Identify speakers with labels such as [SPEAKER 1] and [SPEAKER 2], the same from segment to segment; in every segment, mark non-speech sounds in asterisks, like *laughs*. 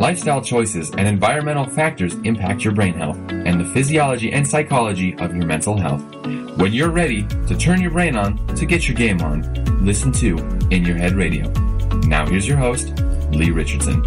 [SPEAKER 1] Lifestyle choices and environmental factors impact your brain health and the physiology and psychology of your mental health. When you're ready to turn your brain on to get your game on, listen to In Your Head Radio. Now here's your host, Leigh Richardson.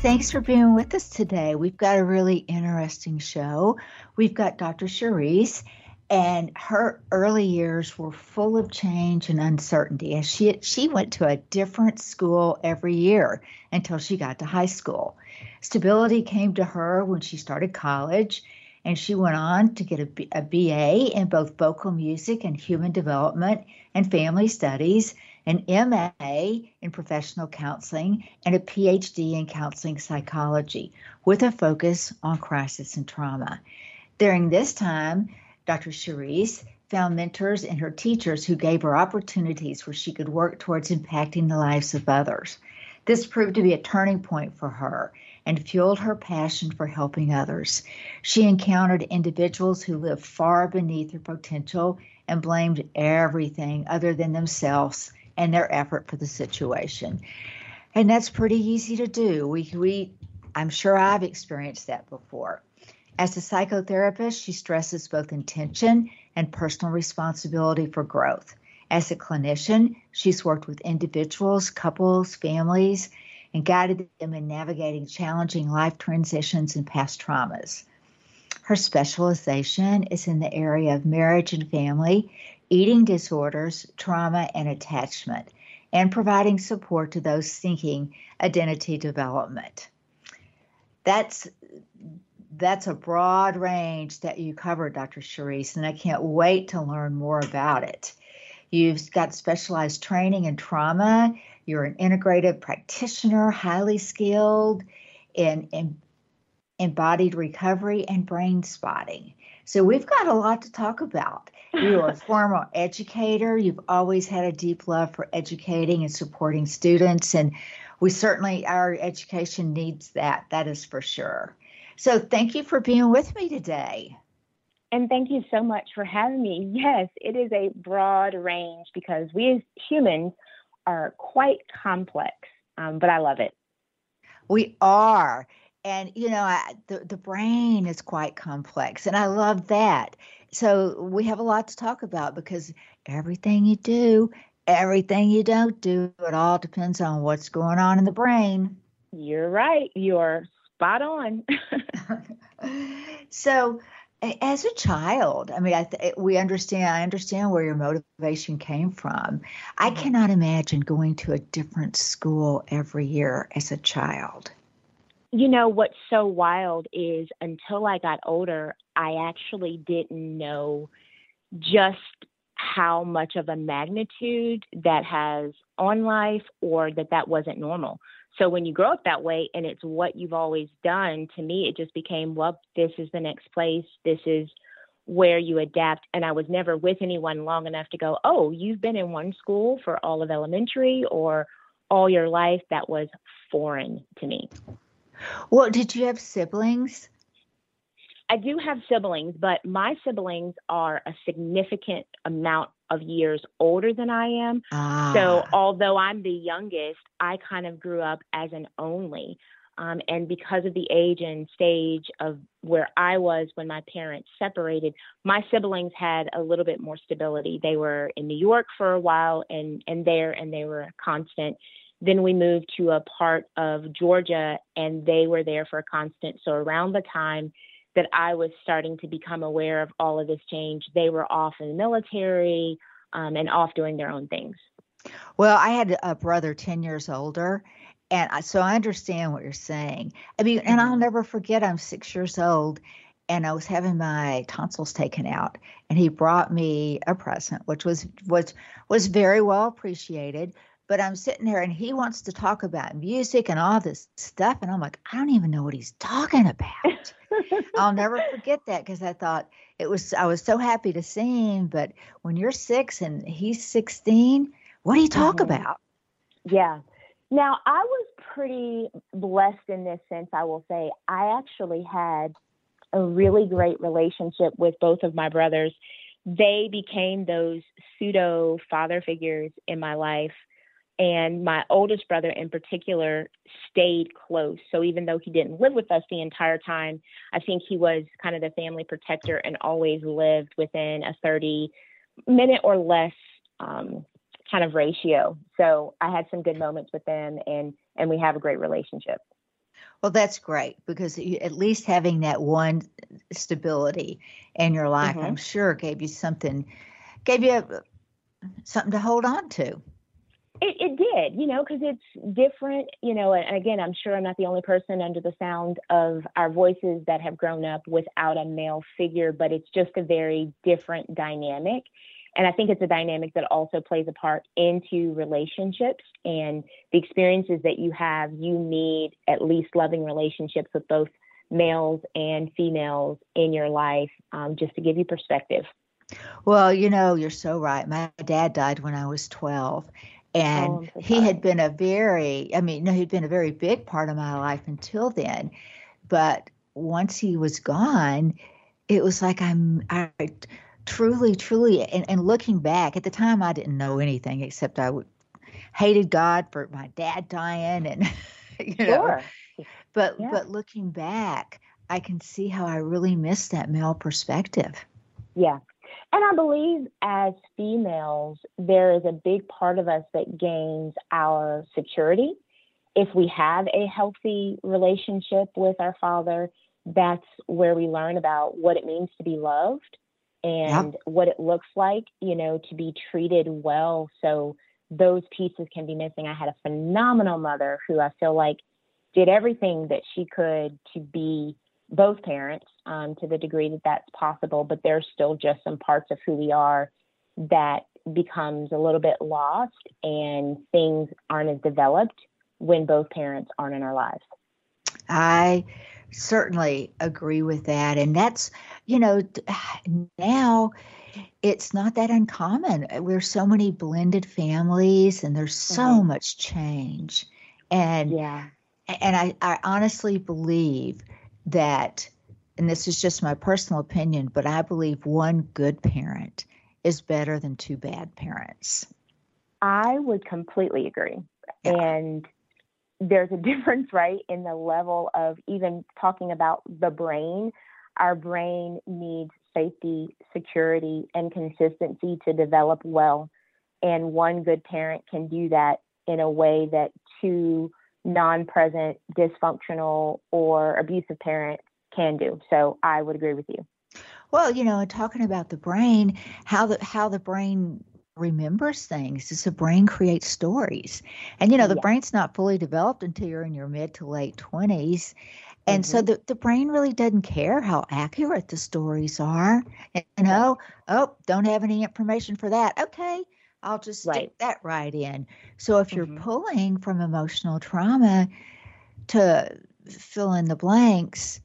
[SPEAKER 2] Thanks for being with us today. We've got a really interesting show. We've got Dr. Charryse, and her early years were full of change and uncertainty. And she she went to a different school every year until she got to high school. Stability came to her when she started college, and she went on to get a, a BA in both vocal music and human development and family studies, an MA in professional counseling, and a PhD in counseling psychology with a focus on crisis and trauma. During this time, Dr. Charryse found mentors in her teachers who gave her opportunities where she could work towards impacting the lives of others. This proved to be a turning point for her and fueled her passion for helping others. She encountered individuals who lived far beneath their potential and blamed everything other than themselves and their effort for the situation. And that's pretty easy to do. We, we I'm sure I've experienced that before. As a psychotherapist, she stresses both intention and personal responsibility for growth. As a clinician, she's worked with individuals, couples, families, and guided them in navigating challenging life transitions and past traumas. Her specialization is in the area of marriage and family, eating disorders, trauma, and attachment, and providing support to those seeking identity development. That's that's a broad range that you cover, Dr. Charryse, and I can't wait to learn more about it. You've got specialized training in trauma. You're an integrative practitioner, highly skilled in, in embodied recovery and brain spotting. So we've got a lot to talk about. You're a *laughs* former educator. You've always had a deep love for educating and supporting students, and we certainly our education needs that. That is for sure. So thank you for being with me today.
[SPEAKER 3] And thank you so much for having me. Yes, it is a broad range because we as humans are quite complex, um, but I love it.
[SPEAKER 2] We are. And, you know, I, the, the brain is quite complex, and I love that. So we have a lot to talk about because everything you do, everything you don't do, it all depends on what's going on in the brain.
[SPEAKER 3] You're right. You're spot on. *laughs*
[SPEAKER 2] so, as a child, I mean, I th- we understand. I understand where your motivation came from. I mm-hmm. cannot imagine going to a different school every year as a child.
[SPEAKER 3] You know what's so wild is until I got older, I actually didn't know just how much of a magnitude that has on life or that that wasn't normal. So when you grow up that way and it's what you've always done, to me, it just became, well, this is the next place. This is where you adapt. And I was never with anyone long enough to go, oh, you've been in one school for all of elementary or all your life. That was foreign to me.
[SPEAKER 2] Well, did you have siblings?
[SPEAKER 3] I do have siblings, but my siblings are a significant amount of years older than I am. Ah. So although I'm the youngest, I kind of grew up as an only. Um, and because of the age and stage of where I was when my parents separated, my siblings had a little bit more stability. They were in New York for a while and, and there, and they were a constant. Then we moved to a part of Georgia, and they were there for a constant. So around the time that I was starting to become aware of all of this change. They were off in the military um, and off doing their own things.
[SPEAKER 2] Well, I had a brother 10 years older. And I, so I understand what you're saying. I mean, and I'll mm-hmm. never forget, I'm six years old and I was having my tonsils taken out, and he brought me a present, which was was was very well appreciated. But I'm sitting there, and he wants to talk about music and all this stuff, and I'm like, I don't even know what he's talking about. *laughs* I'll never forget that because I thought it was, I was so happy to see him. But when you're six and he's 16, what do you talk mm-hmm. about?
[SPEAKER 3] Yeah. Now, I was pretty blessed in this sense, I will say. I actually had a really great relationship with both of my brothers. They became those pseudo father figures in my life And my oldest brother, in particular, stayed close. So even though he didn't live with us the entire time, I think he was kind of the family protector and always lived within a 30 minute or less um, kind of ratio. So I had some good moments with them, and and we have a great relationship.
[SPEAKER 2] Well, that's great because you, at least having that one stability in your life, mm-hmm. I'm sure, gave you something, gave you a, something to hold on to.
[SPEAKER 3] It, it did, you know, because it's different, you know, and again, I'm sure I'm not the only person under the sound of our voices that have grown up without a male figure, but it's just a very different dynamic. And I think it's a dynamic that also plays a part into relationships and the experiences that you have. You need at least loving relationships with both males and females in your life um, just to give you perspective.
[SPEAKER 2] Well, you know, you're so right. My dad died when I was 12. Oh, and oh, he had been a very, I mean, no, he'd been a very big part of my life until then. But once he was gone, it was like I'm, I truly, truly, and, and looking back at the time, I didn't know anything except I would, hated God for my dad dying and, *laughs* you know. Sure. But, yeah. but looking back, I can see how I really missed that male perspective.
[SPEAKER 3] Yeah, and I believe as females, there is a big part of us that gains our security. If we have a healthy relationship with our father, that's where we learn about what it means to be loved and yep. what it looks like, you know, to be treated well. So those pieces can be missing. I had a phenomenal mother who I feel like did everything that she could to be both parents um, to the degree that that's possible, but there's still just some parts of who we are that becomes a little bit lost and things aren't as developed when both parents aren't in our lives.
[SPEAKER 2] I certainly agree with that. And that's, you know, *sighs* now it's not that uncommon. We're so many blended families and there's so mm-hmm. much change. And yeah. And I, I honestly believe that, and this is just my personal opinion, but I believe one good parent is better than two bad parents.
[SPEAKER 3] I would completely agree. Yeah. And there's a *laughs* difference, right, in the level of even talking about the brain. Our brain needs safety, security, and consistency to develop well. And one good parent can do that in a way that two non present, dysfunctional, or abusive parent can do. So I would agree with you.
[SPEAKER 2] Well, you know, talking about the brain, how the how the brain remembers things is the brain creates stories. And you know, the yeah. brain's not fully developed until you're in your mid to late 20s. And mm-hmm. so the, the brain really doesn't care how accurate the stories are. You know, oh, don't have any information for that. Okay, I'll just stick right. that right in. So if you're mm-hmm. pulling from emotional trauma to fill in the blanks,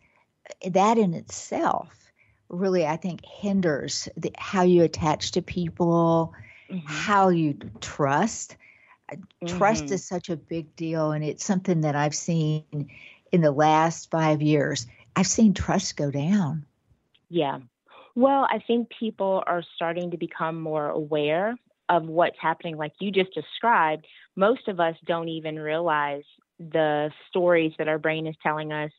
[SPEAKER 2] that in itself really, I think, hinders the, how you attach to people, mm-hmm. how you trust. Mm-hmm. Trust is such a big deal, and it's something that I've seen in the last five years. I've seen trust go down.
[SPEAKER 3] Yeah. Well, I think people are starting to become more aware of what's happening, like you just described, most of us don't even realize the stories that our brain is telling us,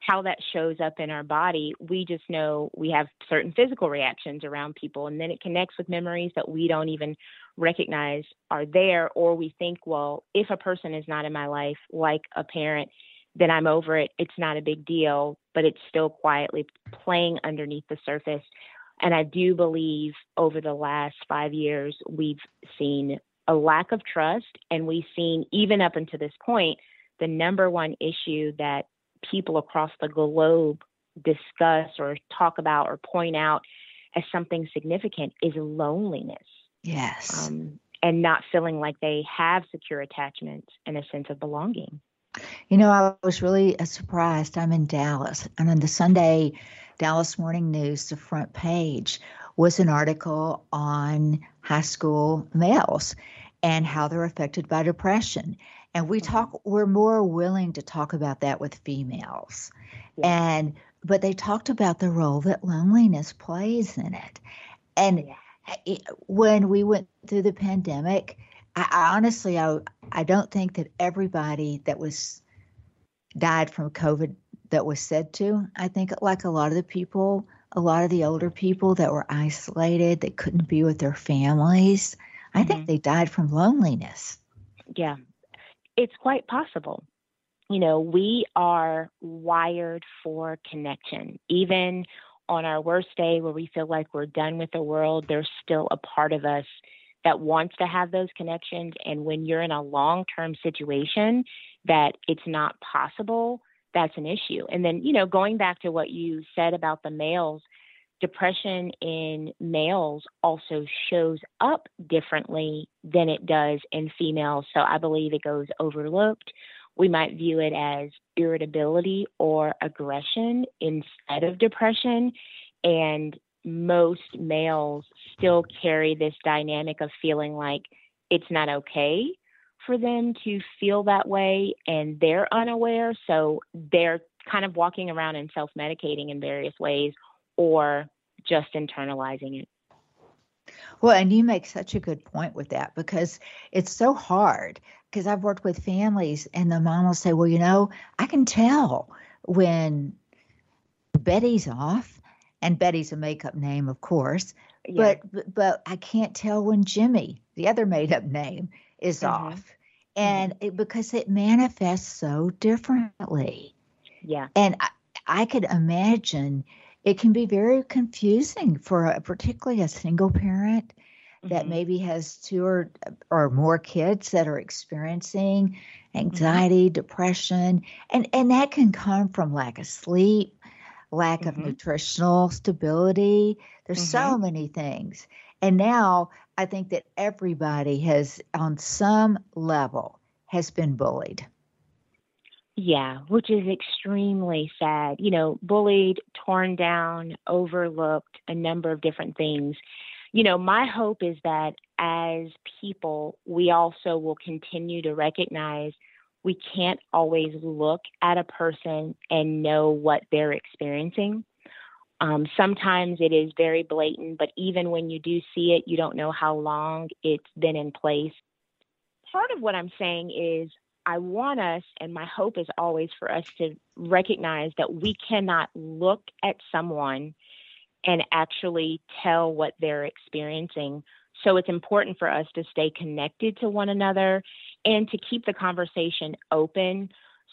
[SPEAKER 3] how that shows up in our body. We just know we have certain physical reactions around people, and then it connects with memories that we don't even recognize are there, or we think, well, if a person is not in my life, like a parent, then I'm over it. It's not a big deal, but it's still quietly playing underneath the surface. And I do believe over the last five years, we've seen a lack of trust, and we've seen, even up until this point, the number one issue that people across the globe discuss or talk about or point out as something significant is loneliness.
[SPEAKER 2] Yes. Um,
[SPEAKER 3] and not feeling like they have secure attachments and a sense of belonging.
[SPEAKER 2] You know, I was really surprised. I'm in Dallas, and on the Sunday Dallas Morning News, the front page was an article on high school males and how they're affected by depression. And we mm-hmm. talk, we're more willing to talk about that with females. Yeah. And, but they talked about the role that loneliness plays in it. And yeah. it, when we went through the pandemic, I, I honestly, I, I don't think that everybody that was died from COVID that was said to. I think like a lot of the people, a lot of the older people that were isolated, that couldn't be with their families, I mm-hmm. think they died from loneliness.
[SPEAKER 3] Yeah, it's quite possible. You know, we are wired for connection. Even on our worst day where we feel like we're done with the world, there's still a part of us that wants to have those connections. And when you're in a long term situation that it's not possible, that's an issue. And then, you know, going back to what you said about the males, depression in males also shows up differently than it does in females. So I believe it goes overlooked. We might view it as irritability or aggression instead of depression. And most males still carry this dynamic of feeling like it's not okay for them to feel that way and they're unaware. So they're kind of walking around and self medicating in various ways or just internalizing it.
[SPEAKER 2] Well, and you make such a good point with that because it's so hard. Because I've worked with families, and the mom will say, Well, you know, I can tell when Betty's off and Betty's a makeup name, of course. Yeah. But but I can't tell when Jimmy, the other made up name, is mm-hmm. off. And mm-hmm. it, because it manifests so differently.
[SPEAKER 3] Yeah,
[SPEAKER 2] and I, I could imagine it can be very confusing for a, particularly a single parent that mm-hmm. maybe has two or, or more kids that are experiencing mm-hmm. anxiety, mm-hmm. depression, and and that can come from lack of sleep, lack mm-hmm. of nutritional stability. There's mm-hmm. so many things. And now I think that everybody has, on some level, has been bullied.
[SPEAKER 3] Yeah, which is extremely sad. You know, bullied, torn down, overlooked, a number of different things. You know, my hope is that as people, we also will continue to recognize we can't always look at a person and know what they're experiencing. Um, sometimes it is very blatant, but even when you do see it, you don't know how long it's been in place. Part of what I'm saying is, I want us, and my hope is always for us to recognize that we cannot look at someone and actually tell what they're experiencing. So it's important for us to stay connected to one another and to keep the conversation open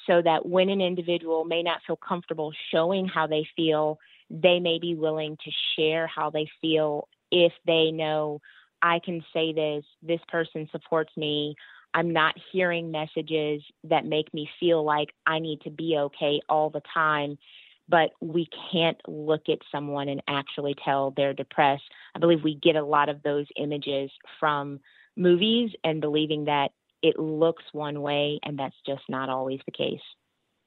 [SPEAKER 3] so that when an individual may not feel comfortable showing how they feel, they may be willing to share how they feel if they know I can say this, this person supports me. I'm not hearing messages that make me feel like I need to be okay all the time. But we can't look at someone and actually tell they're depressed. I believe we get a lot of those images from movies and believing that it looks one way and that's just not always the case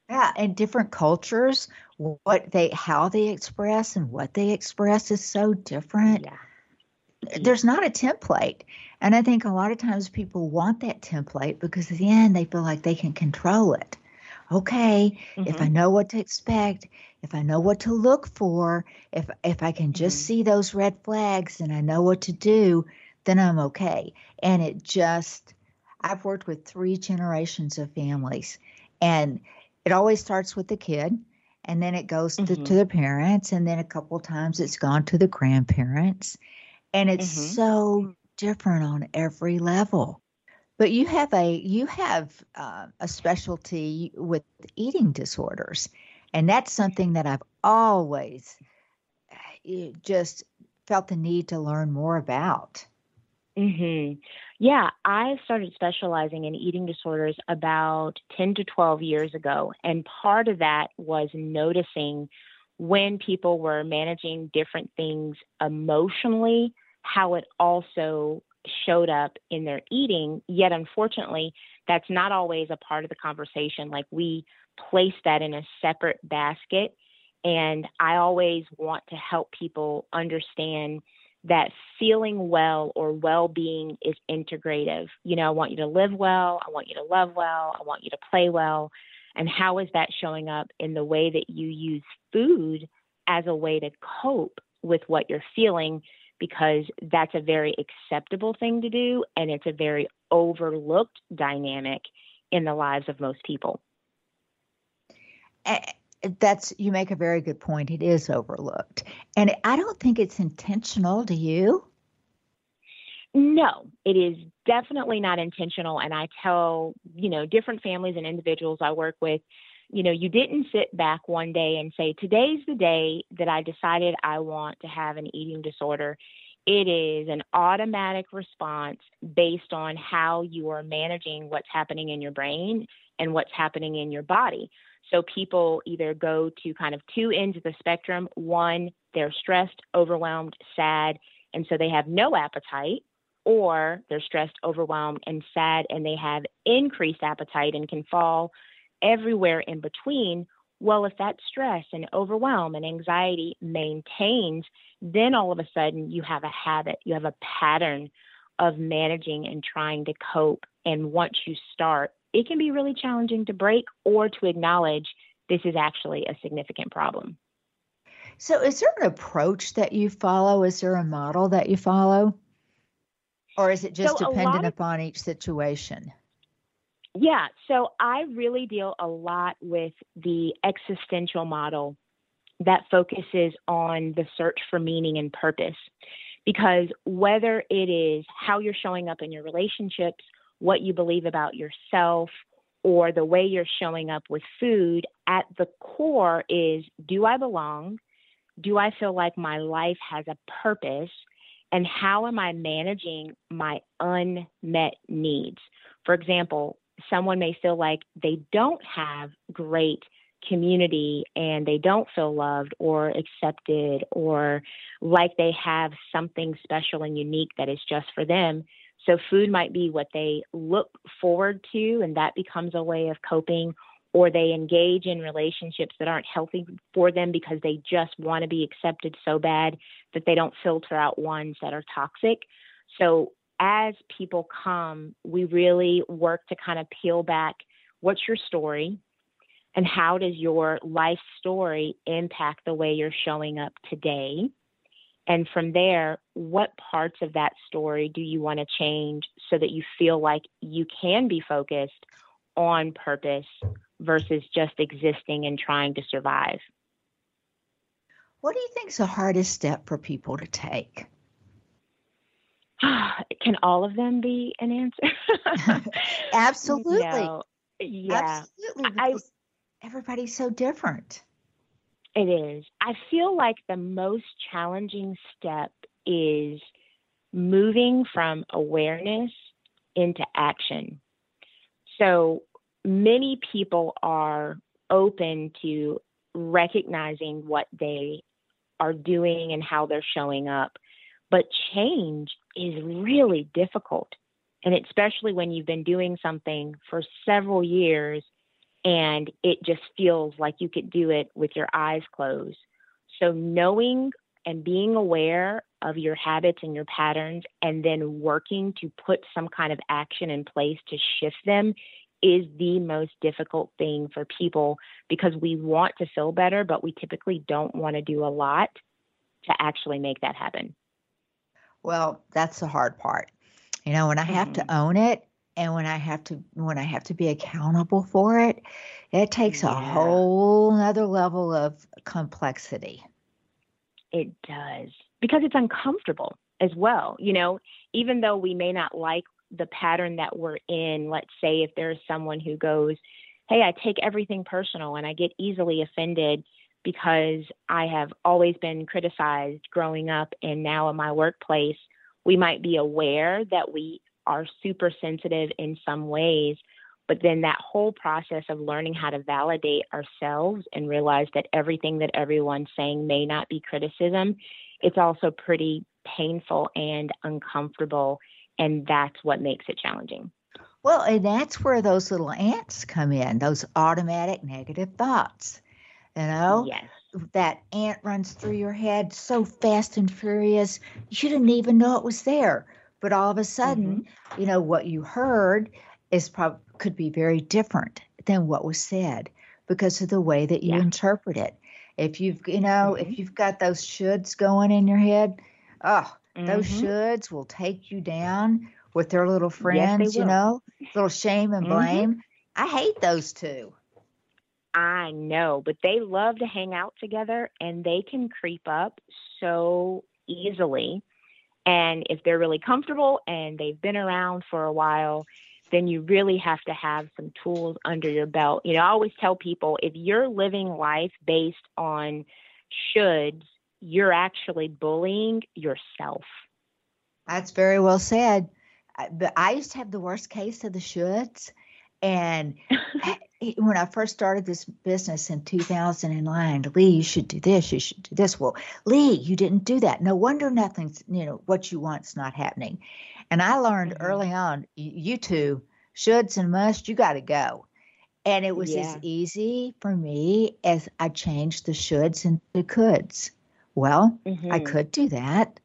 [SPEAKER 2] yeah and different cultures what they how they express and what they express is so different yeah. there's not a template and i think a lot of times people want that template because at the end they feel like they can control it okay mm-hmm. if i know what to expect if i know what to look for if if i can just mm-hmm. see those red flags and i know what to do then i'm okay and it just I've worked with three generations of families, and it always starts with the kid, and then it goes mm-hmm. to, to, the parents, and then a couple times it's gone to the grandparents, and it's mm-hmm. so different on every level. But you have a you have uh, a specialty with eating disorders, and that's something that I've always eh, just felt the need to learn more about.
[SPEAKER 3] Mhm. Yeah, I started specializing in eating disorders about 10 to 12 years ago. And part of that was noticing when people were managing different things emotionally, how it also showed up in their eating. Yet, unfortunately, that's not always a part of the conversation. Like we place that in a separate basket. And I always want to help people understand that feeling well or well being is integrative. You know, I want you to live well, I want you to love well, I want you to play well. And how is that showing up in the way that you use food as a way to cope with what you're feeling? because that's a very acceptable thing to do and it's a very overlooked dynamic in the lives of most people.
[SPEAKER 2] That's you make a very good point. It is overlooked. And I don't think it's intentional, do you?
[SPEAKER 3] No, it is definitely not intentional. And I tell, you know, different families and individuals I work with, you know, you didn't sit back one day and say, today's the day that I decided I want to have an eating disorder. It is an automatic response based on how you are managing what's happening in your brain and what's happening in your body. So people either go to kind of two ends of the spectrum. One, they're stressed, overwhelmed, sad, and so they have no appetite or they're stressed, overwhelmed, and sad, and they have increased appetite and can fall everywhere in between. Well, if that stress and overwhelm and anxiety maintains, then all of a sudden you have a habit, you have a pattern of managing and trying to cope. And once you start, it can be really challenging to break or to acknowledge this is actually a significant problem.
[SPEAKER 2] So, is there an approach that you follow? Is there a model that you follow? Or is it just so dependent of, upon each situation?
[SPEAKER 3] Yeah, so I really deal a lot with the existential model that focuses on the search for meaning and purpose. Because whether it is how you're showing up in your relationships, what you believe about yourself, or the way you're showing up with food, at the core is do I belong? Do I feel like my life has a purpose? and how am I managing my unmet needs? For example, someone may feel like they don't have great community and they don't feel loved or accepted or like they have something special and unique that is just for them. So, food might be what they look forward to, and that becomes a way of coping or they engage in relationships that aren't healthy for them because they just want to be accepted so bad that they don't filter out ones that are toxic. So as people come, we really work to kind of peel back what's your story and how does your life story impact the way you're showing up today? And from there, what parts of that story do you want to change so that you feel like you can be focused on purpose versus just existing and trying to survive.
[SPEAKER 2] What do you think is the hardest step for people to take? *sighs*
[SPEAKER 3] Can all of them be an answer? *laughs*
[SPEAKER 2] Absolutely.
[SPEAKER 3] Yeah.
[SPEAKER 2] Absolutely. I, everybody's so different.
[SPEAKER 3] It is. I feel like the most challenging step is moving from awareness into action. So many people are open to recognizing what they are doing and how they're showing up. But change is really difficult. And especially when you've been doing something for several years and it just feels like you could do it with your eyes closed. So, knowing and being aware of your habits and your patterns, and then working to put some kind of action in place to shift them is the most difficult thing for people because we want to feel better, but we typically don't want to do a lot to actually make that happen.
[SPEAKER 2] Well, that's the hard part. You know, when I have mm-hmm. to own it and when I have to when I have to be accountable for it, it takes yeah. a whole other level of complexity.
[SPEAKER 3] It does. Because it's uncomfortable as well. You know, even though we may not like the pattern that we're in. Let's say if there's someone who goes, Hey, I take everything personal and I get easily offended because I have always been criticized growing up and now in my workplace, we might be aware that we are super sensitive in some ways. But then that whole process of learning how to validate ourselves and realize that everything that everyone's saying may not be criticism, it's also pretty painful and uncomfortable and that's what makes it challenging.
[SPEAKER 2] Well, and that's where those little ants come in, those automatic negative thoughts. You know?
[SPEAKER 3] Yes.
[SPEAKER 2] That ant runs through your head so fast and furious, you didn't even know it was there. But all of a sudden, mm-hmm. you know, what you heard is probably could be very different than what was said because of the way that you yeah. interpret it. If you've, you know, mm-hmm. if you've got those shoulds going in your head, oh, mm-hmm. those shoulds will take you down with their little friends, yes, you know, little shame and mm-hmm. blame. I hate those two.
[SPEAKER 3] I know, but they love to hang out together and they can creep up so easily. And if they're really comfortable and they've been around for a while, then you really have to have some tools under your belt. You know, I always tell people if you're living life based on shoulds, you're actually bullying yourself.
[SPEAKER 2] That's very well said. But I used to have the worst case of the shoulds. And *laughs* when I first started this business in 2009, Leigh, you should do this, you should do this. Well, Leigh, you didn't do that. No wonder nothing's, you know, what you want's not happening. And I learned mm-hmm. early on, you two, shoulds and musts, you got to go. And it was yeah. as easy for me as I changed the shoulds into coulds. Well, mm-hmm. I could do that.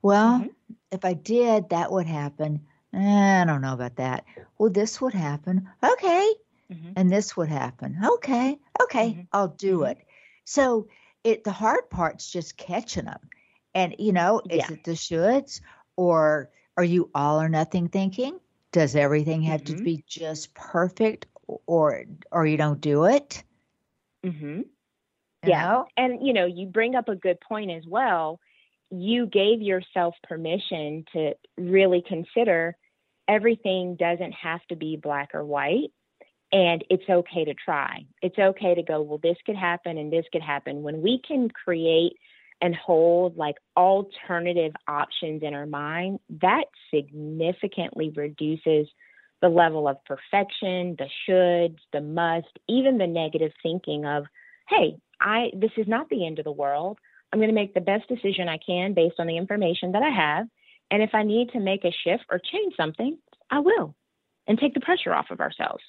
[SPEAKER 2] Well, mm-hmm. if I did, that would happen. Eh, I don't know about that. Well, this would happen. Okay. Mm-hmm. And this would happen. Okay. Okay. Mm-hmm. I'll do mm-hmm. it. So it the hard part's just catching them. And you know, is yeah. it the shoulds or are you all or nothing thinking? Does everything have to mm-hmm. be just perfect or or you don't do it?
[SPEAKER 3] Mhm. Yeah. Know? And you know, you bring up a good point as well. You gave yourself permission to really consider everything doesn't have to be black or white. And it's okay to try. It's okay to go, well, this could happen and this could happen. When we can create and hold like alternative options in our mind, that significantly reduces the level of perfection, the shoulds, the must, even the negative thinking of, hey, I this is not the end of the world. I'm going to make the best decision I can based on the information that I have. And if I need to make a shift or change something, I will and take the pressure off of ourselves.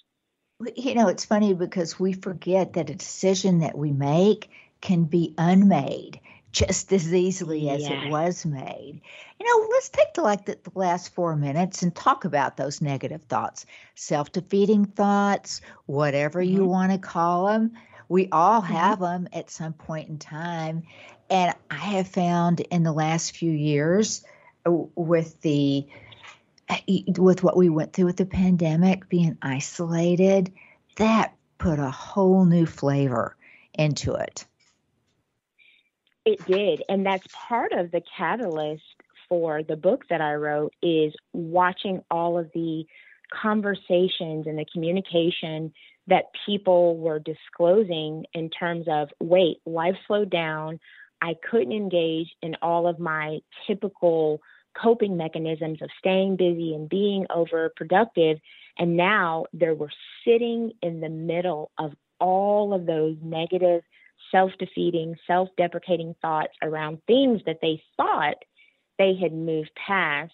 [SPEAKER 2] You know, it's funny because we forget that a decision that we make can be unmade *laughs* just as easily as yes. it was made. You know, let's take the, like the, the last four minutes and talk about those negative thoughts, self-defeating thoughts, whatever mm-hmm. you want to call them. We all mm-hmm. have them at some point in time, and I have found in the last few years uh, with the with what we went through with the pandemic, being isolated, that put a whole new flavor into it.
[SPEAKER 3] It did. And that's part of the catalyst for the book that I wrote is watching all of the conversations and the communication that people were disclosing in terms of wait, life slowed down. I couldn't engage in all of my typical coping mechanisms of staying busy and being overproductive. And now they were sitting in the middle of all of those negative, self defeating, self deprecating thoughts around things that they thought they had moved past.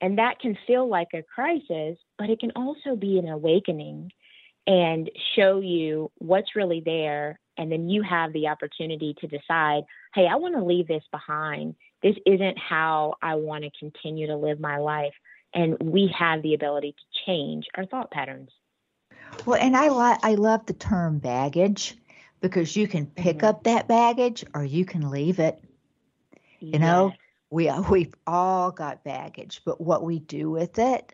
[SPEAKER 3] And that can feel like a crisis, but it can also be an awakening and show you what's really there. And then you have the opportunity to decide, hey, I want to leave this behind this isn't how I want to continue to live my life. And we have the ability to change our thought patterns.
[SPEAKER 2] Well, and I like I love the term baggage because you can pick mm-hmm. up that baggage or you can leave it. You yes. know, we *laughs* we've all got baggage, but what we do with it,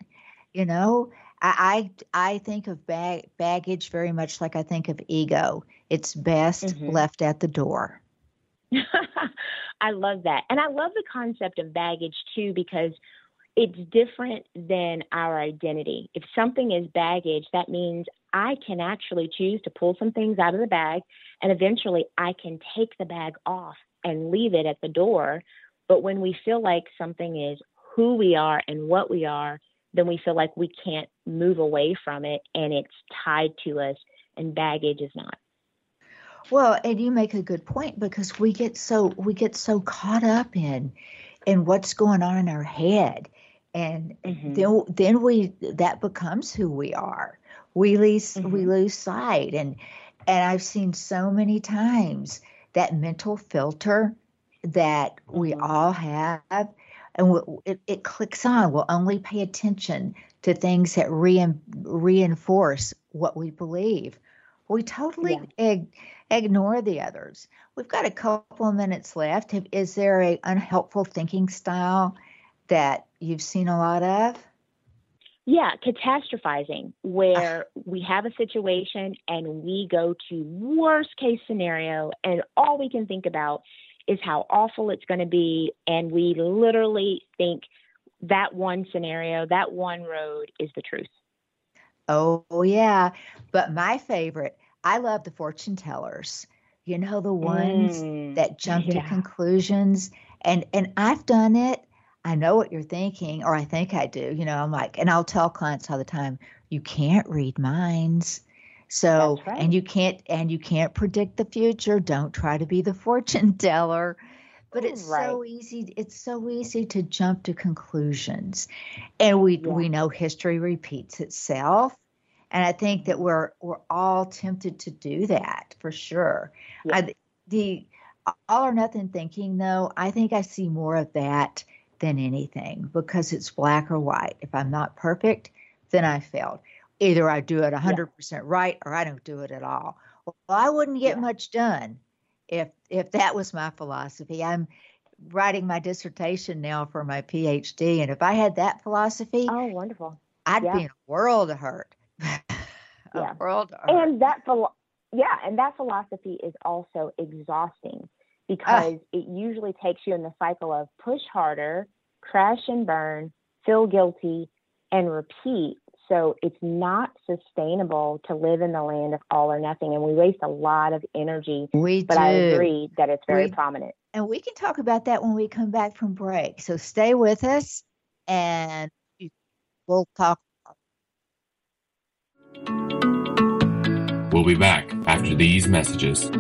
[SPEAKER 2] you know, I I, I think of bag, baggage very much like I think of ego. It's best mm-hmm. left at the door. *laughs*
[SPEAKER 3] I love that. And I love the concept of baggage too because it's different than our identity. If something is baggage, that means I can actually choose to pull some things out of the bag and eventually I can take the bag off and leave it at the door. But when we feel like something is who we are and what we are, then we feel like we can't move away from it and it's tied to us and baggage is not.
[SPEAKER 2] Well, and you make a good point because we get so we get so caught up in in what's going on in our head and mm-hmm. then then we that becomes who we are. We lose mm-hmm. we lose sight and and I've seen so many times that mental filter that mm-hmm. we all have and it, it clicks on. We'll only pay attention to things that re- reinforce what we believe. We totally yeah ignore the others. We've got a couple of minutes left. Is there a unhelpful thinking style that you've seen a lot of?
[SPEAKER 3] Yeah, catastrophizing, where *sighs* we have a situation and we go to worst case scenario, and all we can think about is how awful it's going to be. And we literally think that one scenario, that one road is the truth.
[SPEAKER 2] Oh, yeah. But my favorite, I love the fortune tellers. You know, the ones mm, that jump yeah. to conclusions. And and I've done it I know what you're thinking, or I think I do. You know, I'm like, and I'll tell clients all the time, you can't read minds. So, right. and you can't, and you can't predict the future. Don't try to be the *laughs* fortune teller. But it's right. so easy. It's so easy to jump to conclusions, and we yeah. we know history repeats itself. And I think that we're we're all tempted to do that for sure. Yeah. I, the all or nothing thinking, though, I think I see more of that than anything because it's black or white. If I'm not perfect, then I failed. Either I do it 100% yeah. right or I don't do it at all. Well, I wouldn't get yeah. much done if if that was my philosophy. I'm writing my dissertation now for my PhD and if I had that philosophy,
[SPEAKER 3] oh wonderful.
[SPEAKER 2] I'd
[SPEAKER 3] yeah.
[SPEAKER 2] be in a world of hurt. *laughs*
[SPEAKER 3] yeah.
[SPEAKER 2] world.
[SPEAKER 3] And that philo- yeah, and that philosophy is also exhausting because uh, it usually takes you in the cycle of push harder, crash and burn, feel guilty, and repeat. So it's not sustainable to live in the land of all or nothing. And we waste a lot of energy.
[SPEAKER 2] We
[SPEAKER 3] but
[SPEAKER 2] do.
[SPEAKER 3] I agree that it's very
[SPEAKER 2] we,
[SPEAKER 3] prominent.
[SPEAKER 2] And we can talk about that when we come back from break. So stay with us and we'll talk.
[SPEAKER 1] We'll be back after these messages.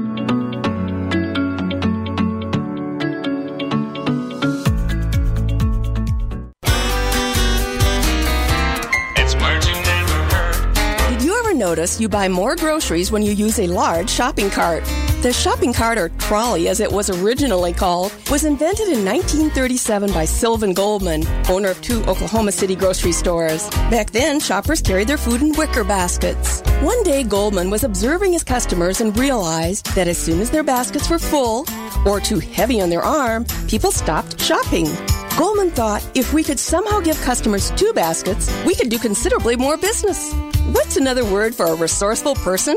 [SPEAKER 4] Did you ever notice you buy more groceries when you use a large shopping cart. The shopping cart, or trolley as it was originally called, was invented in 1937 by Sylvan Goldman, owner of two Oklahoma City grocery stores. Back then, shoppers carried their food in wicker baskets. One day, Goldman was observing his customers and realized that as soon as their baskets were full or too heavy on their arm, people stopped shopping. Goldman thought if we could somehow give customers two baskets, we could do considerably more business. What's another word for a resourceful person?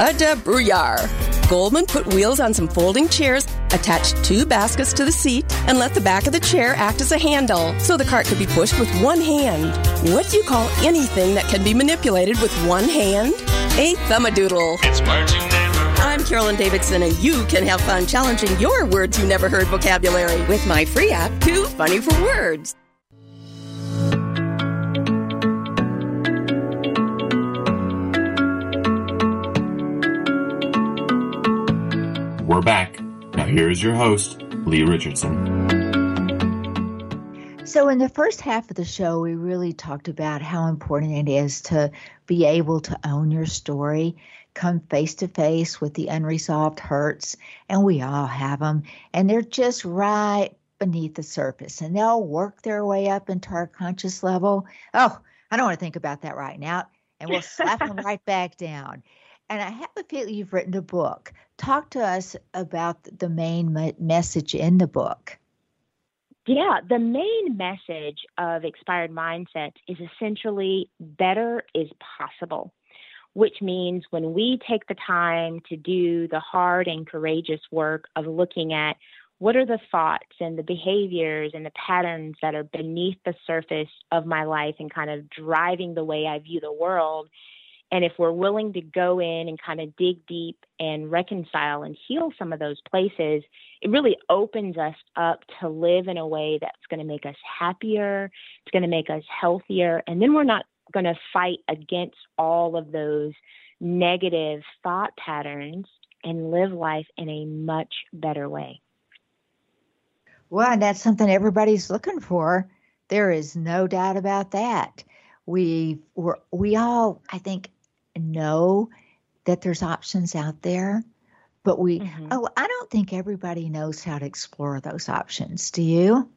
[SPEAKER 4] A debrouillard. Goldman put wheels on some folding chairs, attached two baskets to the seat, and let the back of the chair act as a handle so the cart could be pushed with one hand. What do you call anything that can be manipulated with one hand? A thumbadoodle. It's marching I'm Carolyn Davidson, and you can have fun challenging your words you never heard vocabulary with my free app, Too Funny for Words.
[SPEAKER 1] We're back. Now, here's your host, Leigh Richardson.
[SPEAKER 2] So, in the first half of the show, we really talked about how important it is to be able to own your story, come face to face with the unresolved hurts, and we all have them, and they're just right beneath the surface, and they'll work their way up into our conscious level. Oh, I don't want to think about that right now, and we'll slap them *laughs* right back down. And I have a feeling you've written a book. Talk to us about the main message in the book.
[SPEAKER 3] Yeah, the main message of Expired Mindset is essentially better is possible, which means when we take the time to do the hard and courageous work of looking at what are the thoughts and the behaviors and the patterns that are beneath the surface of my life and kind of driving the way I view the world and if we're willing to go in and kind of dig deep and reconcile and heal some of those places, it really opens us up to live in a way that's going to make us happier, it's going to make us healthier, and then we're not going to fight against all of those negative thought patterns and live life in a much better way.
[SPEAKER 2] Well, and that's something everybody's looking for. There is no doubt about that. We we we all, I think, know that there's options out there, but we, mm-hmm. oh, I don't think everybody knows how to explore those options. Do you?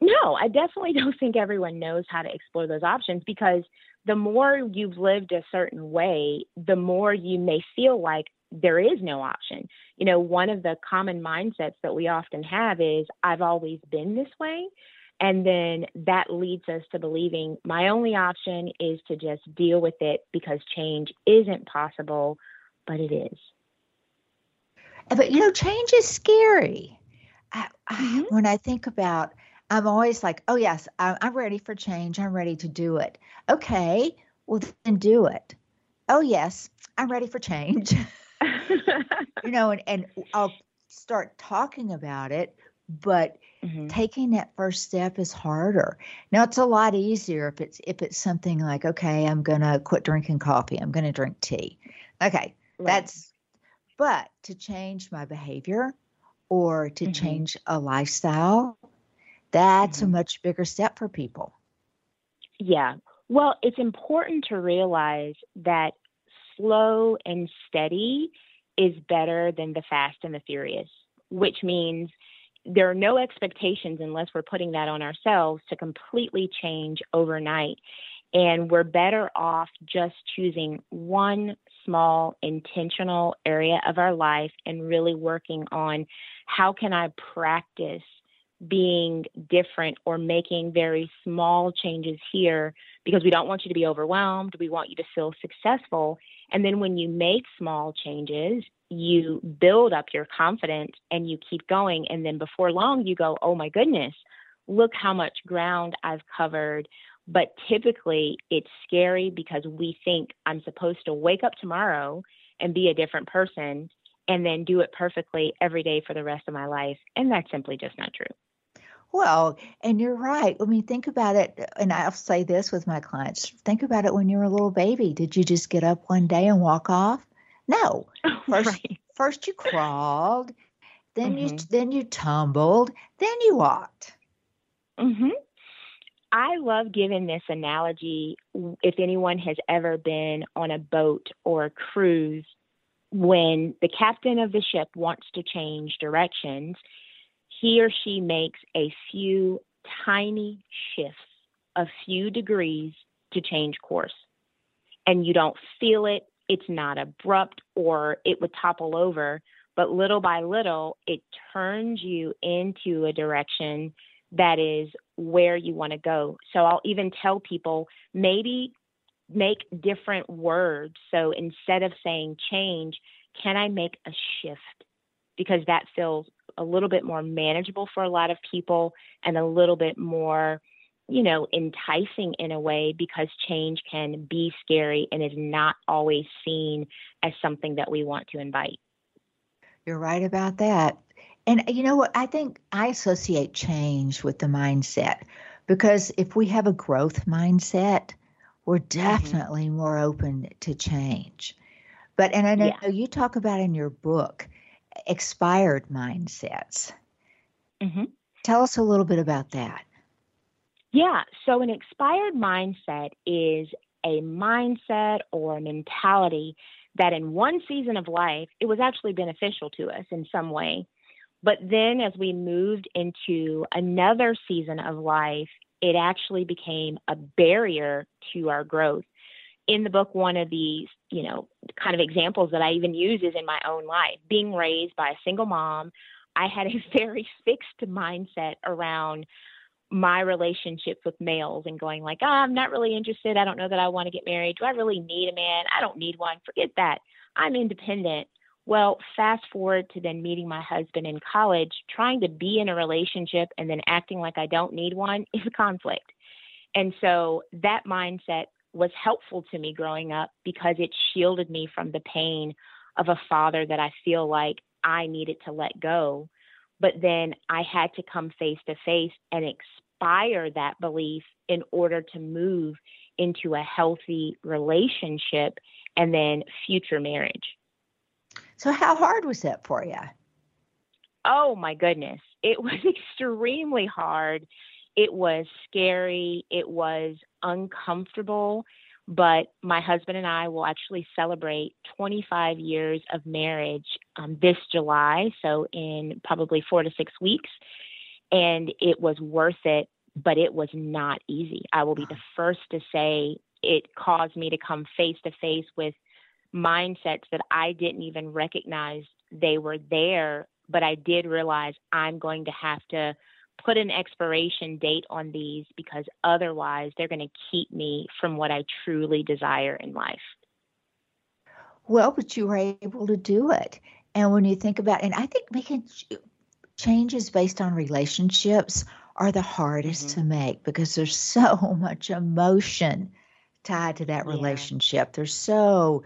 [SPEAKER 3] No, I definitely *laughs* don't think everyone knows how to explore those options because the more you've lived a certain way, the more you may feel like there is no option. You know, one of the common mindsets that we often have is, I've always been this way. And then that leads us to believing my only option is to just deal with it because change isn't possible, but it is.
[SPEAKER 2] But you know, change is scary. I, mm-hmm. I, when I think about, I'm always like, oh, yes, I, I'm ready for change. I'm ready to do it. Okay, well, then do it. Oh, yes, I'm ready for change. *laughs* *laughs* you know, and, and I'll start talking about it, but mm-hmm. taking that first step is harder. Now it's a lot easier if it's if it's something like, okay, I'm gonna quit drinking coffee, I'm gonna drink tea. Okay, right. that's but to change my behavior or to mm-hmm. change a lifestyle, that's mm-hmm. a much bigger step for people.
[SPEAKER 3] Yeah. Well, it's important to realize that slow and steady is better than the fast and the furious, which means there are no expectations unless we're putting that on ourselves to completely change overnight. And we're better off just choosing one small intentional area of our life and really working on how can I practice being different or making very small changes here because we don't want you to be overwhelmed. We want you to feel successful. And then when you make small changes, you build up your confidence and you keep going. And then before long, you go, oh my goodness, look how much ground I've covered. But typically, it's scary because we think I'm supposed to wake up tomorrow and be a different person and then do it perfectly every day for the rest of my life. And that's simply just not true.
[SPEAKER 2] Well, and you're right. I mean, think about it. And I'll say this with my clients think about it when you were a little baby. Did you just get up one day and walk off? No. First, right. first you crawled, then mm-hmm. you then you tumbled, then you walked.
[SPEAKER 3] Mhm. I love giving this analogy if anyone has ever been on a boat or a cruise when the captain of the ship wants to change directions, he or she makes a few tiny shifts, a few degrees to change course. And you don't feel it, it's not abrupt or it would topple over, but little by little, it turns you into a direction that is where you want to go. So I'll even tell people maybe make different words. So instead of saying change, can I make a shift? Because that feels a little bit more manageable for a lot of people and a little bit more you know, enticing in a way because change can be scary and is not always seen as something that we want to invite.
[SPEAKER 2] You're right about that. And you know what? I think I associate change with the mindset because if we have a growth mindset, we're mm-hmm. definitely mm-hmm. more open to change. But, and I know yeah. you talk about in your book expired mindsets. Mm-hmm. Tell us a little bit about that.
[SPEAKER 3] Yeah. So, an expired mindset is a mindset or a mentality that in one season of life, it was actually beneficial to us in some way. But then as we moved into another season of life, it actually became a barrier to our growth. In the book, one of the, you know, kind of examples that I even use is in my own life. Being raised by a single mom, I had a *laughs* very fixed mindset around my relationships with males and going like, oh, I'm not really interested. I don't know that I want to get married. Do I really need a man? I don't need one. Forget that. I'm independent. Well, fast forward to then meeting my husband in college, trying to be in a relationship and then acting like I don't need one *laughs* is a conflict. And so that mindset was helpful to me growing up because it shielded me from the pain of a father that I feel like I needed to let go but then I had to come face to face and expire that belief in order to move into a healthy relationship and then future marriage.
[SPEAKER 2] So, how hard was that for you?
[SPEAKER 3] Oh my goodness. It *laughs* was extremely hard. It was scary. It was uncomfortable but my husband and I will actually celebrate 25 years of marriage um, this July, so in probably four to six weeks. And it was worth it, but it was not easy. I will be the first to say it caused me to come face to face with mindsets that I didn't even recognize they were there, but I did realize I'm going to have to put an expiration date on these because otherwise they're going to keep me from what I truly desire in life.
[SPEAKER 2] Well, but you were able to do it. And when you think about, and I think making changes based on relationships are the hardest mm-hmm. to make because there's *laughs* so much emotion tied to that yeah. relationship. There's so,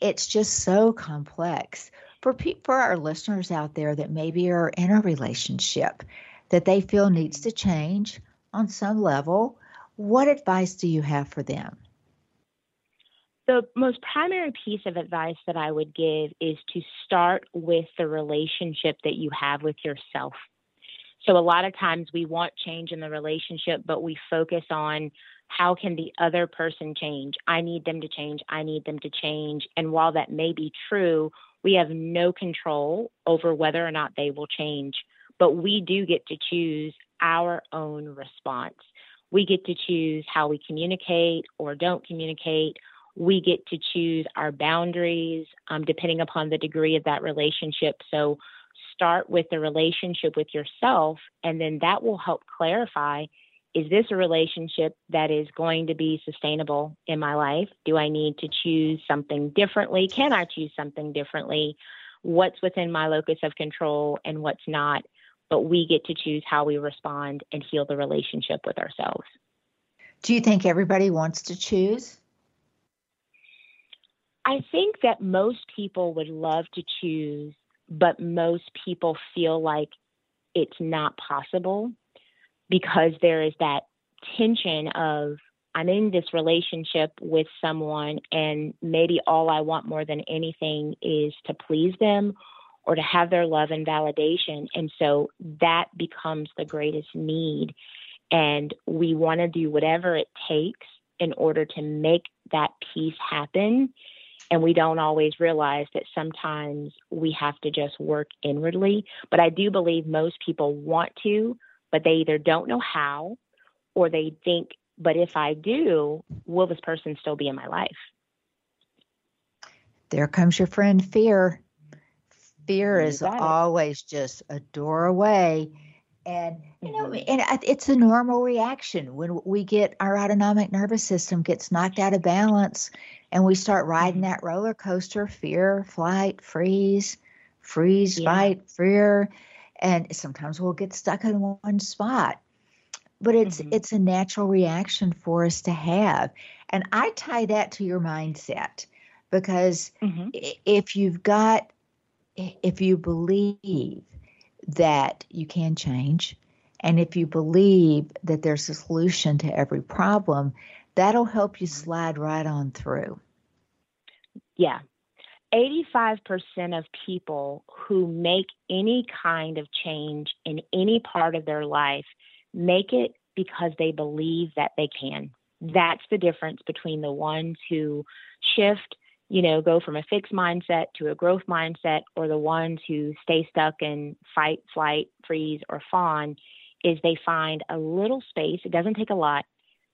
[SPEAKER 2] it's just so complex. For, pe- for our listeners out there that maybe are in a relationship that they feel needs to change on some level, what advice do you have for them?
[SPEAKER 3] The most primary piece of advice that I would give is to start with the relationship that you have with yourself. So, a lot of times we want change in the relationship, but we focus on how can the other person change? I need them to change. I need them to change. And while that may be true, we have no control over whether or not they will change but we do get to choose our own response. We get to choose how we communicate or don't communicate. We get to choose our boundaries um, depending upon the degree of that relationship. So start with the relationship with yourself, and then that will help clarify is this a relationship that is going to be sustainable in my life? Do I need to choose something differently? Can I choose something differently? What's within my locus of control and what's not? But we get to choose how we respond and heal the relationship with ourselves.
[SPEAKER 2] Do you think everybody wants to choose?
[SPEAKER 3] I think that most people would love to choose, but most people feel like it's not possible because there is that tension of I'm in this relationship with someone, and maybe all I want more than anything is to please them or to have their love and validation. And so that becomes the greatest need. And we want to do whatever it takes in order to make that peace happen. And we don't always realize that sometimes we have to just work inwardly. But I do believe most people want to, but they either don't know how or they think, but if I do, will this person still be in my life?
[SPEAKER 2] There comes your friend fear fear is always just a door away and you know mm-hmm. and it's a normal reaction when we get our autonomic nervous system gets knocked out of balance and we start riding mm-hmm. that roller coaster fear flight freeze freeze yeah. fight fear and sometimes we'll get stuck in one spot but it's mm-hmm. it's a natural reaction for us to have and i tie that to your mindset because mm-hmm. if you've got if you believe that you can change, and if you believe that there's a solution to every problem, that'll help you slide right on through.
[SPEAKER 3] Yeah. 85% of people who make any kind of change in any part of their life make it because they believe that they can. That's the difference between the ones who shift you know, go from a fixed mindset to a growth mindset, or the ones who stay stuck in fight, flight, freeze, or fawn, is they find a little space. It doesn't take a lot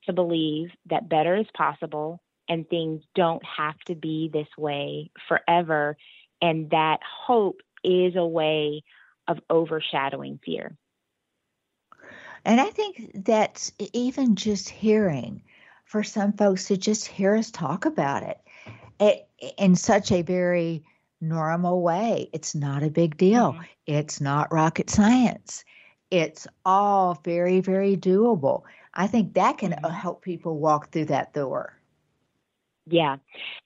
[SPEAKER 3] to believe that better is possible and things don't have to be this way forever. And that hope is a way of overshadowing fear.
[SPEAKER 2] And I think that even just hearing for some folks to just hear us talk about it it, in such a very normal way. It's not a big deal. Mm-hmm. It's not rocket science. It's all very, very doable. I think that can mm-hmm. help people walk through that door.
[SPEAKER 3] Yeah.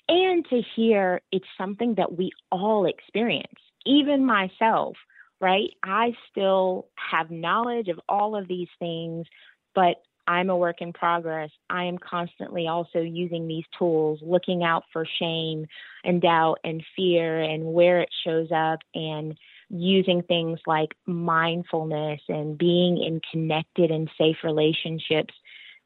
[SPEAKER 3] And to hear it's something that we all experience, even myself, right? I still have knowledge of all of these things, but I'm a work in progress. I am constantly also using these tools, looking out for shame and doubt and fear and where it shows up, and using things like mindfulness and being in connected and safe relationships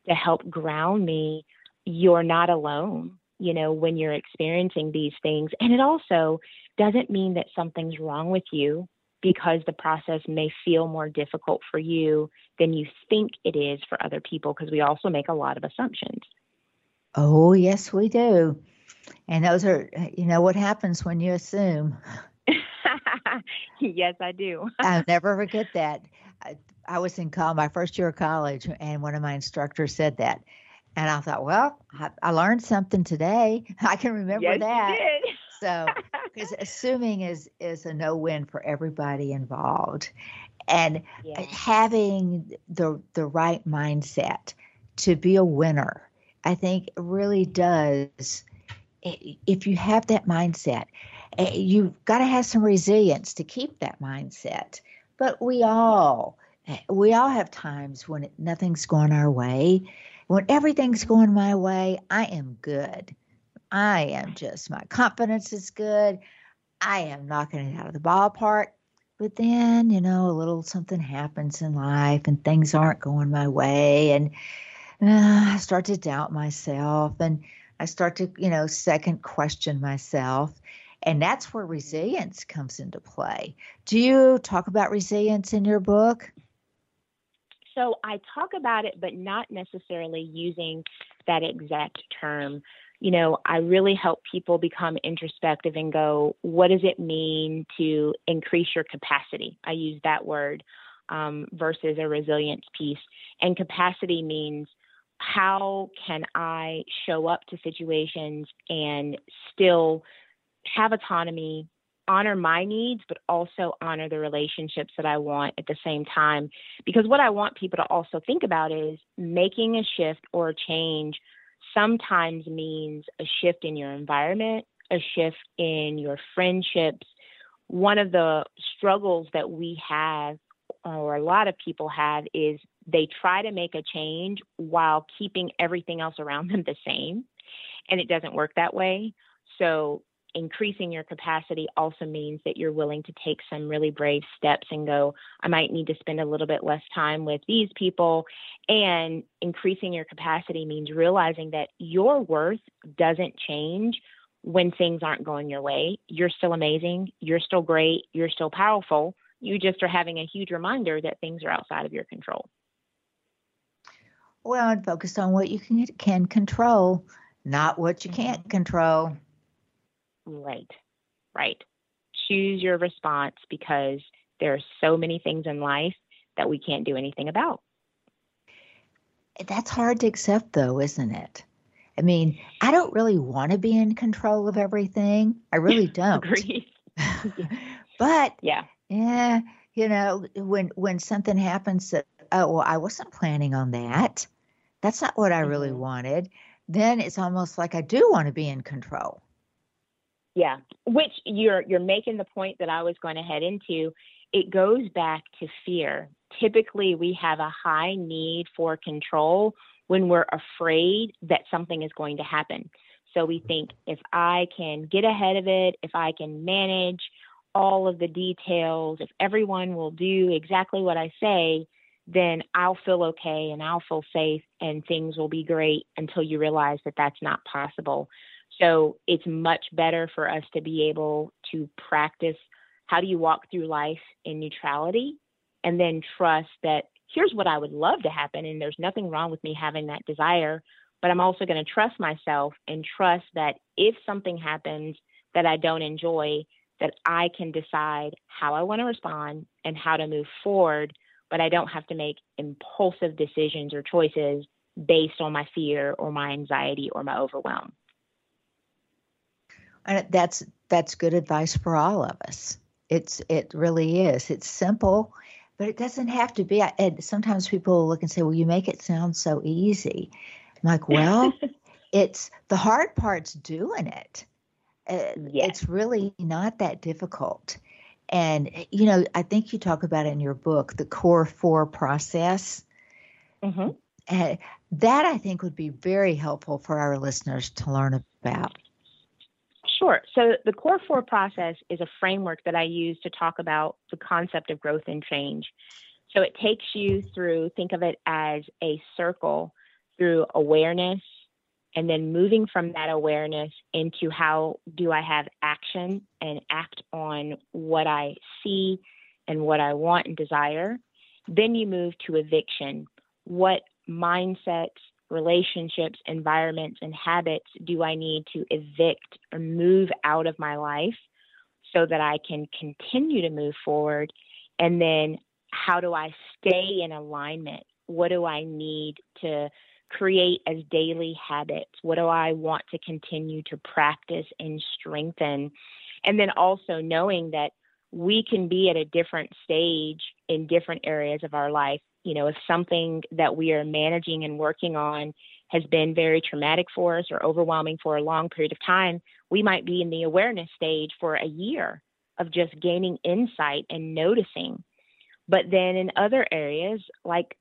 [SPEAKER 3] to help ground me. You're not alone, you know, when you're experiencing these things. And it also doesn't mean that something's wrong with you because the process may feel more difficult for you than you think it is for other people because we also make a lot of assumptions.
[SPEAKER 2] Oh, yes, we do. And those are, you know, what happens when you assume. *laughs*
[SPEAKER 3] yes, I do. *laughs*
[SPEAKER 2] I'll never forget that. I, I was in college, my first year of college, and one of my instructors said that. And I thought, well, I, I learned something today. *laughs* I can remember
[SPEAKER 3] yes,
[SPEAKER 2] that. so, because assuming is is a no win for everybody involved, and yeah. having the the right mindset to be a winner, I think really does. If you have that mindset, eh, you've got to have some resilience to keep that mindset. But we all eh, we all have times when nothing's going our way. When everything's going my way, I am good. I am just, my confidence is good. I am knocking it out of the ballpark. But then, you know, a little something happens in life and things aren't going my way. And uh, I start to doubt myself and I start to, you know, second question myself. And that's where resilience comes into play. Do you talk about resilience in your book?
[SPEAKER 3] So I talk about it, but not necessarily using that exact term. You know, I really help people become introspective and go, what does it mean to increase your capacity? I use that word um, versus a resilience piece. And capacity means how can I show up to situations and still have autonomy, honor my needs, but also honor the relationships that I want at the same time. Because what I want people to also think about is making a shift or a change sometimes means a shift in your environment, a shift in your friendships. One of the struggles that we have, or a lot of people have, is they try to make a change while keeping everything else around *laughs* them the same. And it doesn't work that way. So increasing your capacity also means that you're willing to take some really brave steps and go, I might need to spend a little bit less time with these people. And increasing your capacity means realizing that your worth doesn't change when things aren't going your way. You're still amazing. You're still great. You're still powerful. You just are having a huge reminder that things are outside of your control.
[SPEAKER 2] Well, and focus on what you can, can control, not what you can't control.
[SPEAKER 3] Right, right. Choose your response because there are so many things in life that we can't do anything about.
[SPEAKER 2] That's hard to accept, though, isn't it? I mean, I don't really want to be in control of everything. I really *laughs* don't. *laughs* but
[SPEAKER 3] yeah,
[SPEAKER 2] yeah, you know, when when something happens that oh well, I wasn't planning on that. That's not what I really mm-hmm. wanted. Then it's almost like I do want to be in control.
[SPEAKER 3] Yeah, which you're you're making the point that I was going to head into. It goes back to fear. Typically, we have a high need for control when we're afraid that something is going to happen. So we think if I can get ahead of it, if I can manage all of the details, if everyone will do exactly what I say, then I'll feel okay and I'll feel safe and things will be great until you realize that that's not possible. So it's much better for us to be able to practice how do you walk through life in neutrality and then trust that here's what I would love to happen. And there's nothing wrong with me having that desire. But I'm also going to trust myself and trust that if something happens that I don't enjoy, that I can decide how I want to respond and how to move forward. But I don't have to make impulsive decisions or choices based on my fear or my anxiety or my overwhelm.
[SPEAKER 2] And that's that's good advice for all of us. It's it really is. It's simple, but it doesn't have to be. And sometimes people look and say, "Well, you make it sound so easy." I'm like, well, *laughs* it's the hard part's doing it. Uh, yes. It's really not that difficult. And you know, I think you talk about in your book, the core four process. Mm-hmm. And that I think would be very helpful for our listeners to learn about.
[SPEAKER 3] Sure. So the Core Four process is a framework that I use to talk about the concept of growth and change. So it takes you through, think of it as a circle through awareness and then moving from that awareness into how do I have action and act on what I see and what I want and desire. Then you move to eviction. What mindsets, relationships, environments, and habits do I need to evict or move out of my life so that I can continue to move forward? And then how do I stay in alignment? What do I need to create as daily habits? What do I want to continue to practice and strengthen? And then also knowing that we can be at a different stage in different areas of our life. You know, if something that we are managing and working on has been very traumatic for us or overwhelming for a long period of time, we might be in the awareness stage for a year of just gaining insight and noticing. But then in other areas, like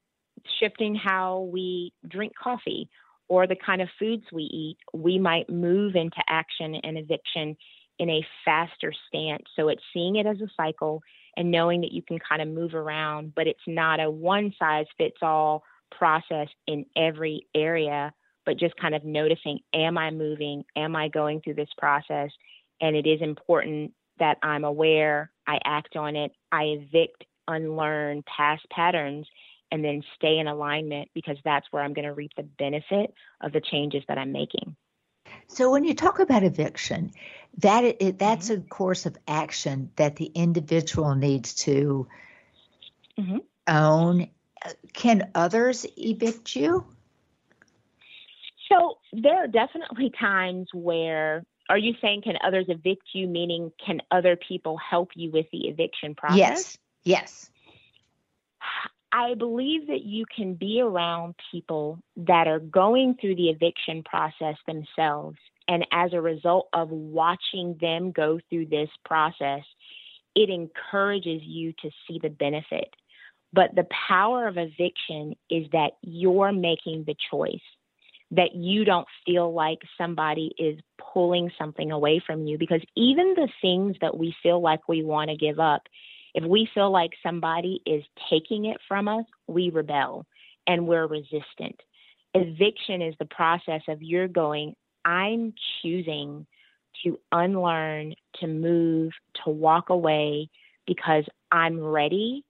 [SPEAKER 3] shifting how we drink coffee or the kind of foods we eat, we might move into action and eviction in a faster stance. So it's seeing it as a cycle and knowing that you can kind of move around, but it's not a one size fits all process in every area, but just kind of noticing am I moving? Am I going through this process? And it is important that I'm aware, I act on it, I evict, unlearn past patterns, and then stay in alignment because that's where I'm going to reap the benefit of the changes that I'm making.
[SPEAKER 2] So when you talk about eviction, that it, that's mm-hmm. a course of action that the individual needs to mm-hmm. own. Can others evict you?
[SPEAKER 3] So there are definitely times where are you saying can others evict you meaning can other people help you with the eviction process?
[SPEAKER 2] Yes. Yes.
[SPEAKER 3] I believe that you can be around people that are going through the eviction process themselves. And as a result of watching them go through this process, it encourages you to see the benefit. But the power of eviction is that you're making the choice, that you don't feel like somebody is pulling something away from you. Because even the things that we feel like we want to give up, if we feel like somebody is taking it from us, we rebel and we're resistant. Eviction is the process of you're going, I'm choosing to unlearn, to move, to walk away because I'm ready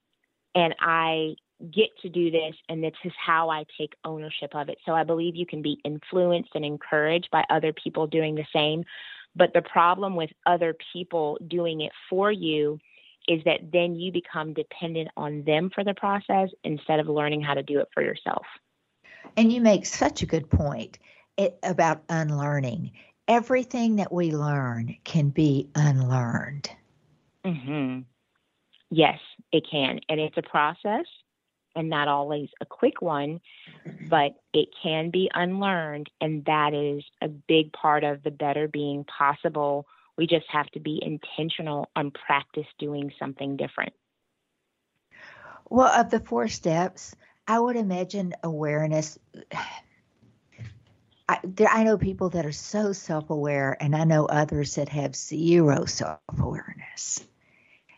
[SPEAKER 3] and I get to do this and this is how I take ownership of it. So I believe you can be influenced and encouraged by other people doing the same. But the problem with other people doing it for you is that then you become dependent on them for the process instead of learning how to do it for yourself.
[SPEAKER 2] And you make such a good point it, about unlearning. Everything that we learn can be unlearned.
[SPEAKER 3] Mm-hmm. Yes, it can. And it's a process and not always a quick one, but it can be unlearned. And that is a big part of the better being possible we just have to be intentional on practice doing something different.
[SPEAKER 2] Well, of the four steps, I would imagine awareness. I, there, I know people that are so self aware, and I know others that have zero self awareness.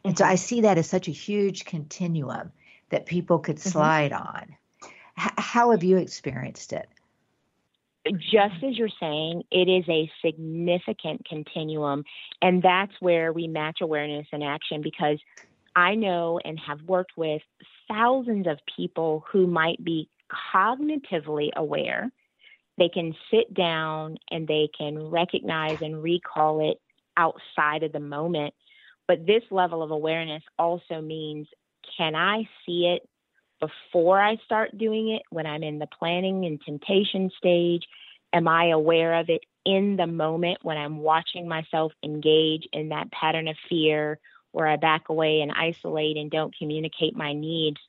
[SPEAKER 2] And so mm-hmm. I see that as such a huge continuum that people could mm-hmm. slide mm-hmm. on. H- how have you experienced it?
[SPEAKER 3] Just as you're saying, it is a significant continuum. And that's where we match awareness and action because I know and have worked with thousands of people who might be cognitively aware. They can sit down and they can recognize and recall it outside of the moment. But this level of awareness also means can I see it before I start doing it, when I'm in the planning and temptation stage? Am I aware of it in the moment when I'm watching myself engage in that pattern of fear where I back away and isolate and don't communicate my needs?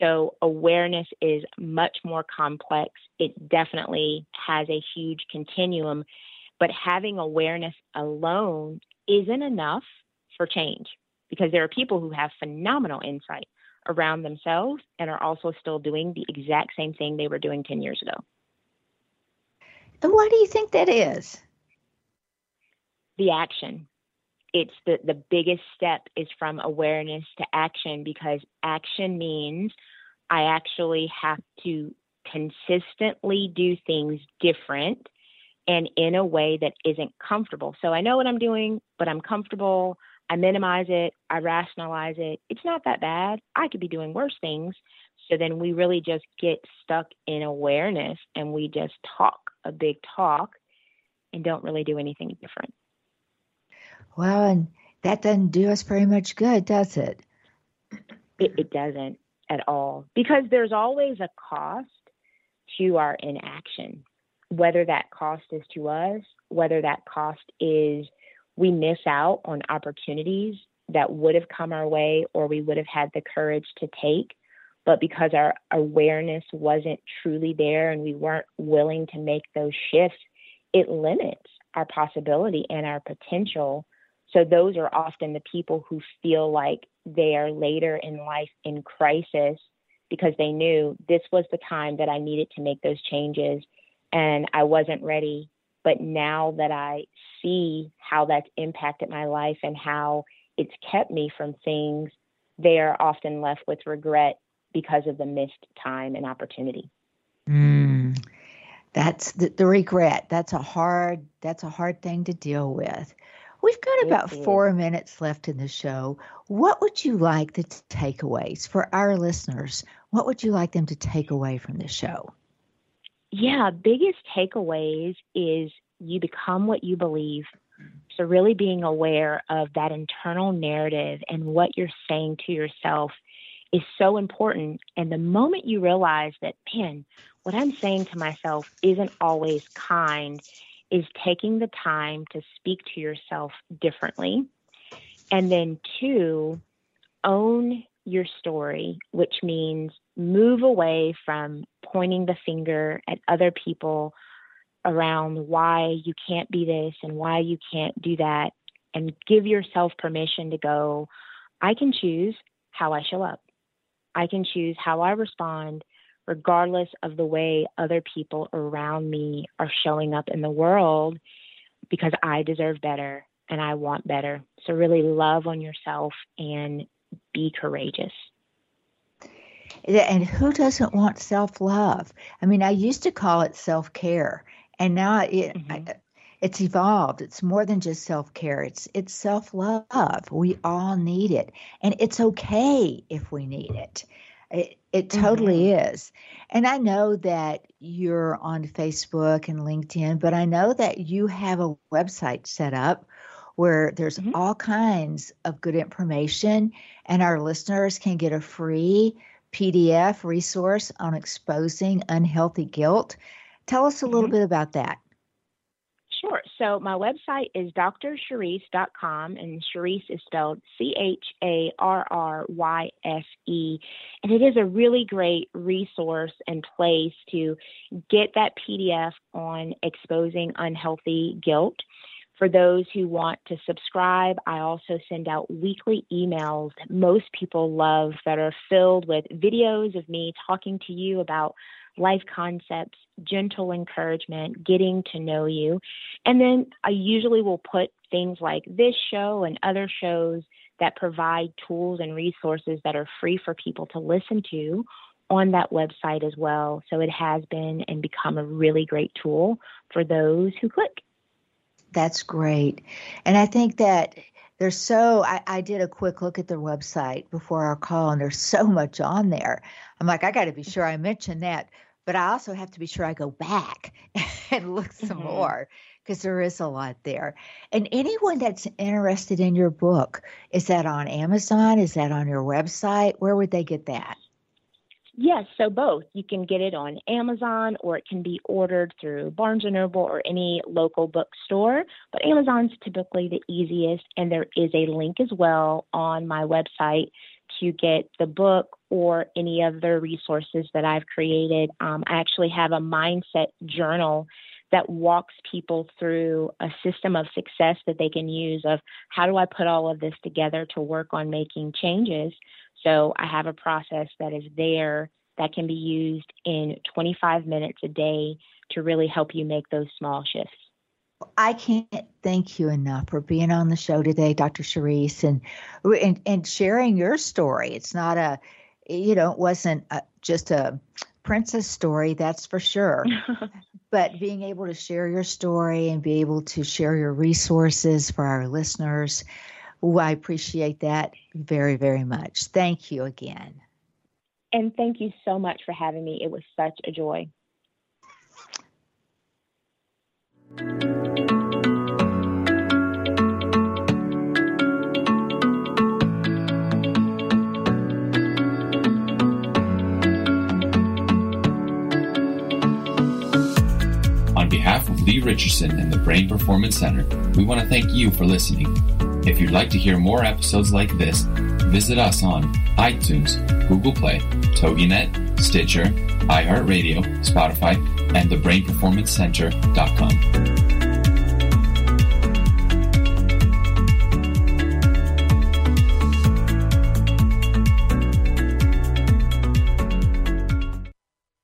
[SPEAKER 3] So, awareness is much more complex. It definitely has a huge continuum, but having awareness alone isn't enough for change because there are people who have phenomenal insight around themselves and are also still doing the exact same thing they were doing 10 years ago.
[SPEAKER 2] And why do you think that is?
[SPEAKER 3] The action. It's the, the biggest step is from awareness to action because action means I actually have to consistently do things different and in a way that isn't comfortable. So I know what I'm doing, but I'm comfortable. I minimize it, I rationalize it. It's not that bad. I could be doing worse things. So then we really just get stuck in awareness and we just talk a big talk and don't really do anything different.
[SPEAKER 2] Well, and that doesn't do us very much good, does it?
[SPEAKER 3] It, it doesn't at all because there's always a cost to our inaction, whether that cost is to us, whether that cost is we miss out on opportunities that would have come our way or we would have had the courage to take. But because our awareness wasn't truly there and we weren't willing to make those shifts, it limits our possibility and our potential. So, those are often the people who feel like they are later in life in crisis because they knew this was the time that I needed to make those changes and I wasn't ready. But now that I see how that's impacted my life and how it's kept me from things, they are often left with regret because of the missed time and opportunity.
[SPEAKER 2] Mm, that's the, the regret. That's a hard. That's a hard thing to deal with. We've got about four minutes left in the show. What would you like the takeaways for our listeners? What would you like them to take away from the show?
[SPEAKER 3] Yeah, biggest takeaways is you become what you believe. So, really being aware of that internal narrative and what you're saying to yourself is so important. And the moment you realize that, man, what I'm saying to myself isn't always kind, is taking the time to speak to yourself differently. And then, two, own your story, which means move away from pointing the finger at other people around why you can't be this and why you can't do that, and give yourself permission to go, I can choose how I show up. I can choose how I respond, regardless of the way other people around me are showing up in the world, because I deserve better and I want better. So, really love on yourself and be courageous.
[SPEAKER 2] And who doesn't want self love? I mean, I used to call it self care, and now it, mm-hmm. I, it's evolved. It's more than just self care. It's it's self love. We all need it, and it's okay if we need it. It, it totally mm-hmm. is. And I know that you're on Facebook and LinkedIn, but I know that you have a website set up where there's mm-hmm. all kinds of good information, and our listeners can get a free PDF resource on exposing unhealthy guilt. Tell us a little mm-hmm. bit about that.
[SPEAKER 3] Sure. So my website is drcharryse.com, and Charryse is spelled C H A R R Y S E. And it is a really great resource and place to get that PDF on exposing unhealthy guilt. For those who want to subscribe, I also send out weekly emails that most people love that are filled with videos of me talking to you about life concepts, gentle encouragement, getting to know you. And then I usually will put things like this show and other shows that provide tools and resources that are free for people to listen to on that website as well. So it has been and become a really great tool for those who click.
[SPEAKER 2] That's great. And I think that there's so I, I, did a quick look at their website before our call and there's so much on there. I'm like i got to be sure i mention that but i also have to be sure i go back *laughs* and look some mm-hmm. more because there is a lot there. And anyone that's interested in your book is that on amazon? Is that on your website? Where would they get that
[SPEAKER 3] Yes, so both. You can get it on Amazon or it can be ordered through Barnes Noble or any local bookstore. But Amazon's typically the easiest, and there is a link as well on my website to get the book or any other resources that I've created. Um, I actually have a mindset journal that walks people through a system of success that they can use of how do I put all of this together to work on making changes so I have a process that is there that can be used in 25 minutes a day to really help you make those small shifts.
[SPEAKER 2] I can't thank you enough for being on the show today, Dr. Charryse, and and, and sharing your story. It's not a, you know, it wasn't a, just a princess story, that's for sure. *laughs* but being able to share your story and be able to share your resources for our listeners, I appreciate that very, very much. Thank you again.
[SPEAKER 3] And thank you so much for having me. It was such a joy.
[SPEAKER 1] On behalf of Leigh Richardson and the Brain Performance Center, we want to thank you for listening. If you'd like to hear more episodes like this, visit us on iTunes, Google Play, TogiNet, Stitcher, iHeartRadio, Spotify, and thebrainperformancecenter.com.